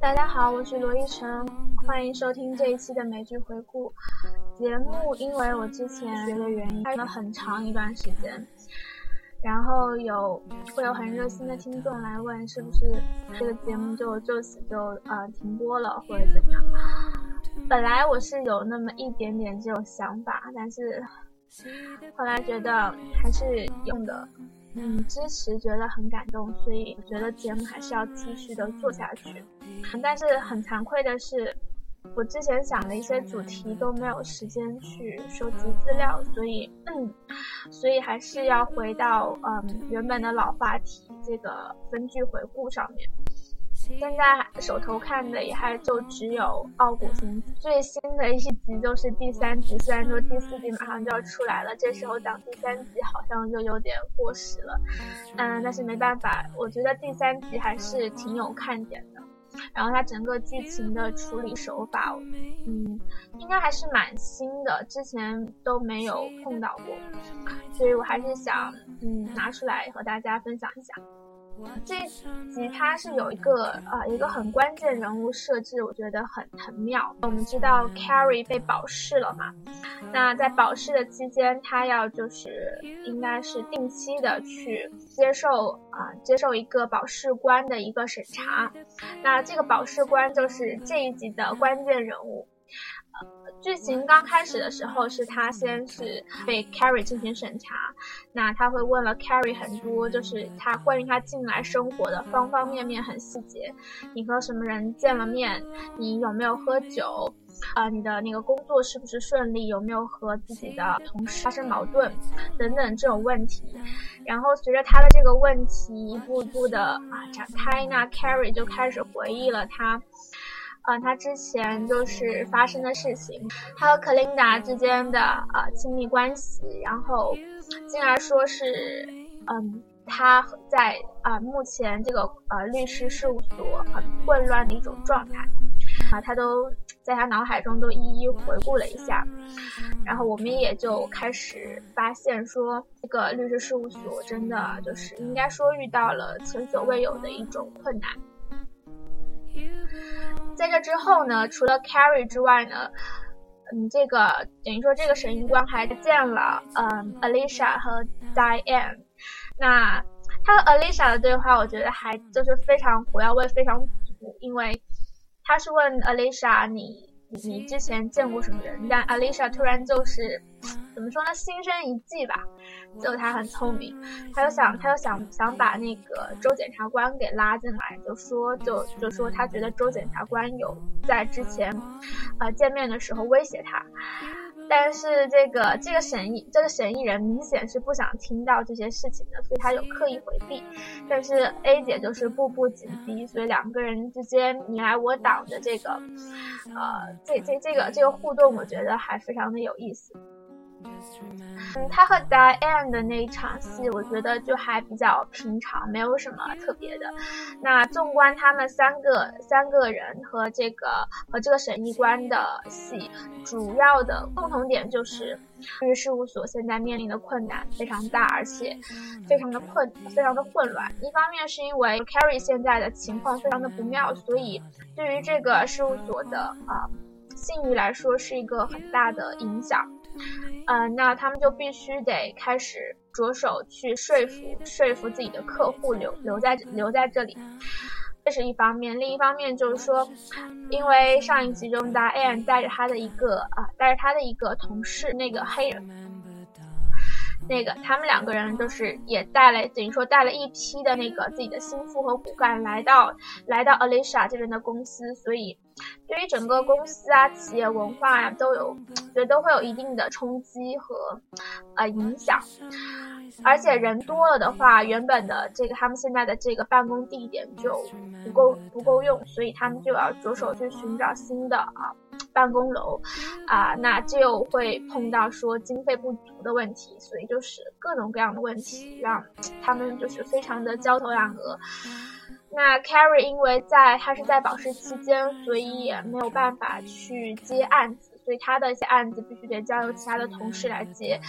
大家好，我是罗一晨，欢迎收听这一期的美剧回顾节目。因为我之前学的原因，开了很长一段时间，然后有会有很热心的听众来问，是不是这个节目就就此就呃停播了，或者怎样？本来我是有那么一点点这种想法，但是后来觉得还是用的。嗯，支持觉得很感动，所以觉得节目还是要继续的做下去。但是很惭愧的是，我之前想的一些主题都没有时间去收集资料，所以，嗯，所以还是要回到嗯原本的老话题这个分句回顾上面。现在手头看的也还就只有《傲骨星》最新的一集，就是第三集。虽然说第四集马上就要出来了，这时候讲第三集好像就有点过时了。嗯，但是没办法，我觉得第三集还是挺有看点的。然后它整个剧情的处理手法，嗯，应该还是蛮新的，之前都没有碰到过，所以我还是想嗯拿出来和大家分享一下。这一集它是有一个啊一个很关键人物设置，我觉得很很妙。我们知道 Carrie 被保释了嘛，那在保释的期间，他要就是应该是定期的去接受啊接受一个保释官的一个审查，那这个保释官就是这一集的关键人物。剧情刚开始的时候，是他先是被 Carrie 进行审查，那他会问了 Carrie 很多，就是他关于他进来生活的方方面面很细节，你和什么人见了面，你有没有喝酒，啊，你的那个工作是不是顺利，有没有和自己的同事发生矛盾，等等这种问题，然后随着他的这个问题一步步的啊展开，那 Carrie 就开始回忆了他。啊，他之前就是发生的事情，他和克琳达之间的啊亲密关系，然后进而说是，嗯，他在啊目前这个呃律师事务所很混乱的一种状态，啊，他都在他脑海中都一一回顾了一下，然后我们也就开始发现说，这个律师事务所真的就是应该说遇到了前所未有的一种困难。在这之后呢，除了 Carrie 之外呢，嗯，这个等于说这个审议官还见了嗯 Alicia 和 Diane。那他和 Alicia 的对话，我觉得还就是非常火药味非常足，因为他是问 Alicia 你。你之前见过什么人？但 Alicia 突然就是怎么说呢？心生一计吧，就他很聪明，他就想，他就想想把那个周检察官给拉进来，就说，就就说他觉得周检察官有在之前，呃，见面的时候威胁他。但是这个这个审议这个审议人明显是不想听到这些事情的，所以他有刻意回避。但是 A 姐就是步步紧逼，所以两个人之间你来我挡的这个，呃，这这这个这个互动，我觉得还非常的有意思。嗯，他和 Diane 的那一场戏，我觉得就还比较平常，没有什么特别的。那纵观他们三个三个人和这个和这个审议官的戏，主要的共同点就是律师事务所现在面临的困难非常大，而且非常的困，非常的混乱。一方面是因为 Carrie 现在的情况非常的不妙，所以对于这个事务所的啊信誉来说是一个很大的影响。嗯，那他们就必须得开始着手去说服说服自己的客户留留在留在这里，这是一方面。另一方面就是说，因为上一集中，Diane 带着他的一个啊，带着他的一个同事，那个黑人，那个他们两个人就是也带了，等于说带了一批的那个自己的心腹和骨干来到来到 Alicia 这边的公司，所以。对于整个公司啊、企业文化呀，都有，觉得都会有一定的冲击和呃影响。而且人多了的话，原本的这个他们现在的这个办公地点就不够不够用，所以他们就要着手去寻找新的啊办公楼啊，那就会碰到说经费不足的问题，所以就是各种各样的问题，让他们就是非常的焦头烂额。那 Carrie 因为在他是在保释期间，所以也没有办法去接案子，所以他的一些案子必须得交由其他的同事来接。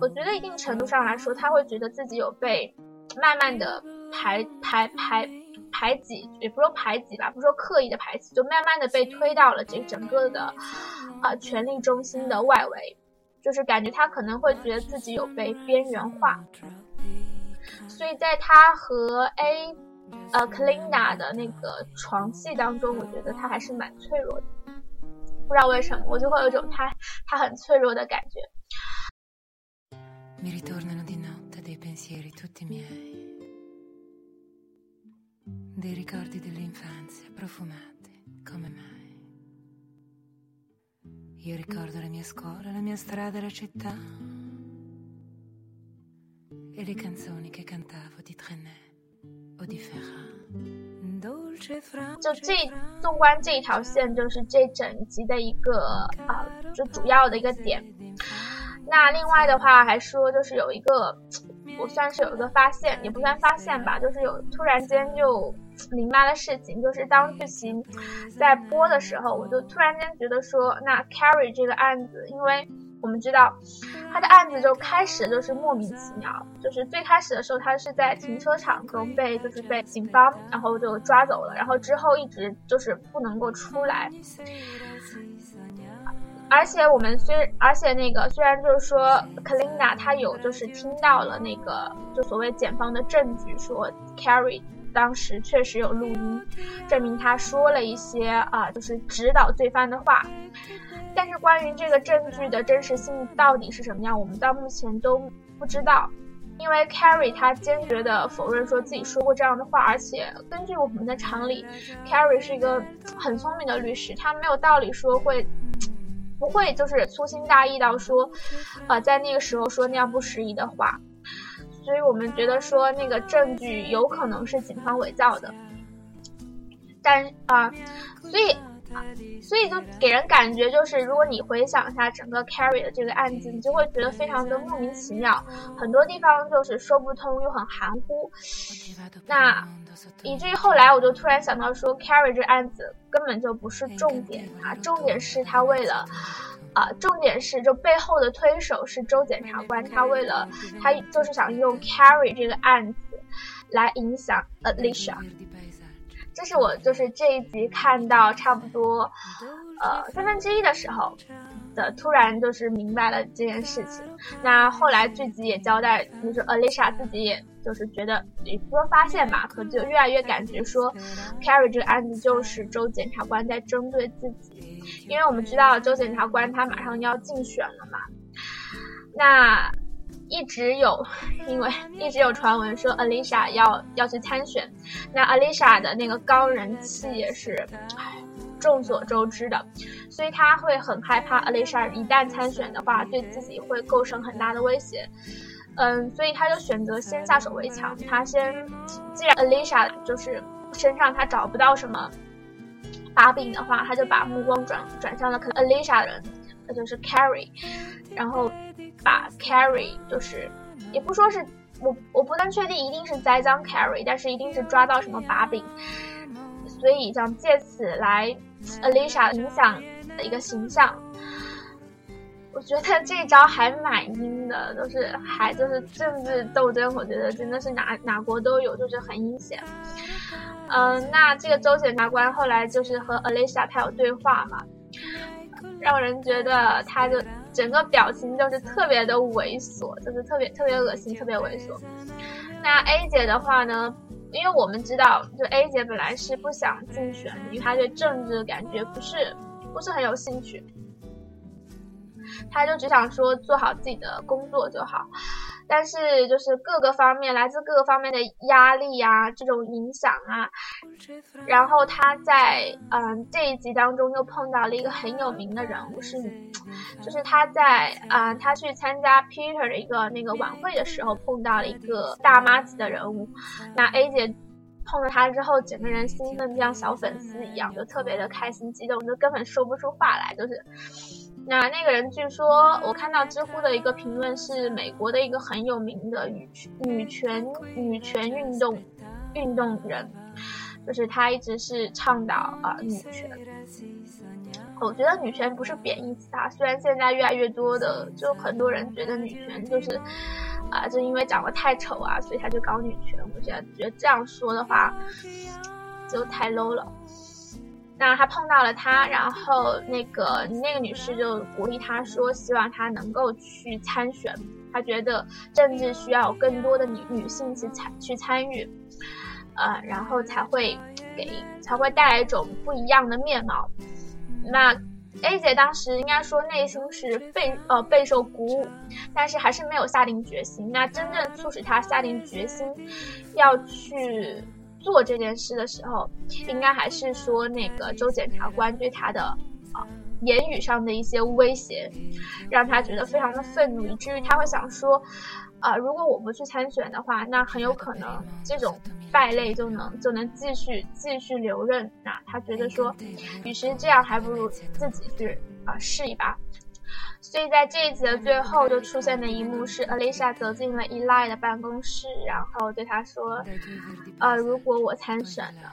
我觉得一定程度上来说，他会觉得自己有被慢慢的排排排排挤，也不说排挤吧，不说刻意的排挤，就慢慢的被推到了这整个的啊权力中心的外围，就是感觉他可能会觉得自己有被边缘化，所以在他和 A 呃 c l i n a 的那个床戏当中，我觉得他还是蛮脆弱的，不知道为什么，我就会有一种他他很脆弱的感觉。Mi ritornano di notte dei pensieri tutti miei, dei ricordi dell'infanzia profumati come mai. Io ricordo la mia scuola, la mia strada, la città e le canzoni che cantavo di Trenet 就这纵观这一条线，就是这整集的一个啊，就主要的一个点。那另外的话还说，就是有一个，我算是有一个发现，也不算发现吧，就是有突然间就明白的事情，就是当剧情在播的时候，我就突然间觉得说，那 Carrie 这个案子，因为我们知道他的案子就开始就是莫名其妙，就是最开始的时候他是在停车场中被就是被警方然后就抓走了，然后之后一直就是不能够出来。而且我们虽，而且那个虽然就是说 k l i n a 她有就是听到了那个就所谓检方的证据，说 Carrie 当时确实有录音，证明他说了一些啊就是指导罪犯的话，但是关于这个证据的真实性到底是什么样，我们到目前都不知道，因为 Carrie 她坚决的否认说自己说过这样的话，而且根据我们的常理，Carrie 是一个很聪明的律师，他没有道理说会。不会，就是粗心大意到说，呃，在那个时候说那样不适宜的话，所以我们觉得说那个证据有可能是警方伪造的，但啊，所以。所以就给人感觉就是，如果你回想一下整个 Carrie 的这个案子，你就会觉得非常的莫名其妙，很多地方就是说不通又很含糊。那以至于后来我就突然想到说，Carrie 这案子根本就不是重点啊，重点是他为了，啊，重点是就背后的推手是周检察官，他为了他就是想用 Carrie 这个案子来影响 Alicia。这是我就是这一集看到差不多，呃三分之一的时候的突然就是明白了这件事情。那后来剧集也交代，就是 Alicia 自己也就是觉得也不说发现吧，可就越来越感觉说，Carrie 这个案子就是周检察官在针对自己，因为我们知道周检察官他马上要竞选了嘛，那。一直有，因为一直有传闻说 Alicia 要要去参选，那 Alicia 的那个高人气也是众所周知的，所以他会很害怕 Alicia 一旦参选的话，对自己会构成很大的威胁。嗯，所以他就选择先下手为强，他先既然 Alicia 就是身上他找不到什么把柄的话，他就把目光转转向了可能 Alicia 的人，那就是 Carrie，然后。把 Carrie 就是，也不说是我，我不能确定一定是栽赃 Carry，但是一定是抓到什么把柄，所以想借此来 Alicia 影响的一个形象。我觉得这招还蛮阴的，都是还就是政治斗争，我觉得真的是哪哪国都有，就是很阴险。嗯，那这个周检察官后来就是和 Alicia 他有对话嘛，让人觉得他就。整个表情就是特别的猥琐，就是特别特别恶心，特别猥琐。那 A 姐的话呢？因为我们知道，就 A 姐本来是不想竞选的，因为她对政治感觉不是不是很有兴趣，他就只想说做好自己的工作就好。但是就是各个方面来自各个方面的压力呀，这种影响啊，然后他在嗯这一集当中又碰到了一个很有名的人物，是就是他在啊他去参加 Peter 的一个那个晚会的时候碰到了一个大妈级的人物，那 A 姐碰到他之后，整个人兴奋像小粉丝一样，就特别的开心激动，就根本说不出话来，就是。那那个人据说，我看到知乎的一个评论是美国的一个很有名的女女权女权运动运动人，就是他一直是倡导啊女权。我觉得女权不是贬义词啊，虽然现在越来越多的就很多人觉得女权就是啊，就因为长得太丑啊，所以他就搞女权。我觉得觉得这样说的话就太 low 了。那他碰到了他，然后那个那个女士就鼓励他说，希望他能够去参选。他觉得政治需要更多的女女性去参去参与，呃，然后才会给才会带来一种不一样的面貌。那 A 姐当时应该说内心是备呃备受鼓舞，但是还是没有下定决心。那真正促使她下定决心要去做这件事的时候，应该还是说那个周检察官对他的啊。言语上的一些威胁，让他觉得非常的愤怒，以至于他会想说，啊，如果我不去参选的话，那很有可能这种败类就能就能继续继续留任。那他觉得说，与其这样，还不如自己去啊试一把。所以在这一集的最后，就出现的一幕是 Alicia 走进了 Eli 的办公室，然后对他说，呃，如果我参选了。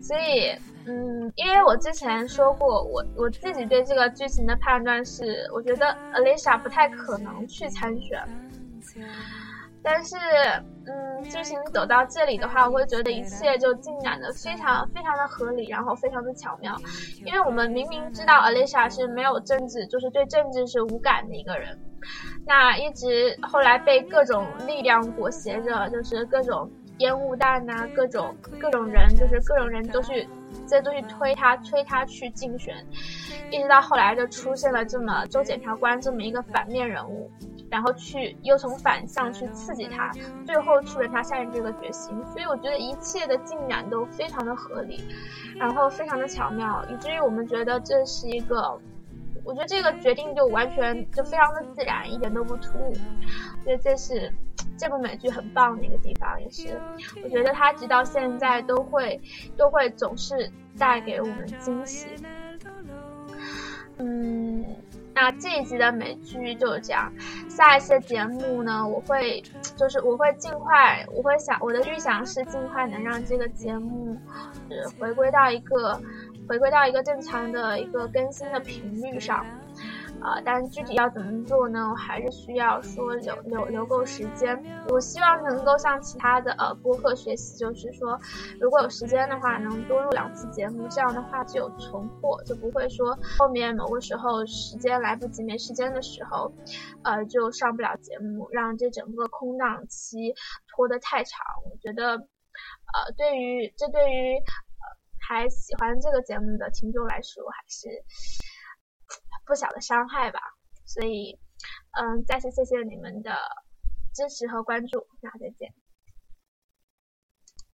所以，嗯，因为我之前说过，我我自己对这个剧情的判断是，我觉得 Alicia 不太可能去参选。但是，嗯，剧情走到这里的话，我会觉得一切就进展的非常非常的合理，然后非常的巧妙。因为我们明明知道 Alicia 是没有政治，就是对政治是无感的一个人，那一直后来被各种力量裹挟着，就是各种。烟雾弹呐，各种各种人，就是各种人都去，这都去推他，推他去竞选，一直到后来就出现了这么周检察官这么一个反面人物，然后去又从反向去刺激他，最后促使他下定这个决心。所以我觉得一切的进展都非常的合理，然后非常的巧妙，以至于我们觉得这是一个，我觉得这个决定就完全就非常的自然，一点都不突兀。我觉得这是。这部美剧很棒的一个地方，也是我觉得它直到现在都会都会总是带给我们惊喜。嗯，那这一集的美剧就是这样。下一期节目呢，我会就是我会尽快，我会想我的预想是尽快能让这个节目回归到一个回归到一个正常的一个更新的频率上。啊，但具体要怎么做呢？我还是需要说留留留够时间。我希望能够向其他的呃播客学习，就是说，如果有时间的话，能多录两次节目，这样的话就有存货，就不会说后面某个时候时间来不及、没时间的时候，呃，就上不了节目，让这整个空档期拖得太长。我觉得，呃，对于这对于呃还喜欢这个节目的听众来说，还是。不小的伤害吧，所以，嗯，再次谢谢你们的支持和关注，那再见。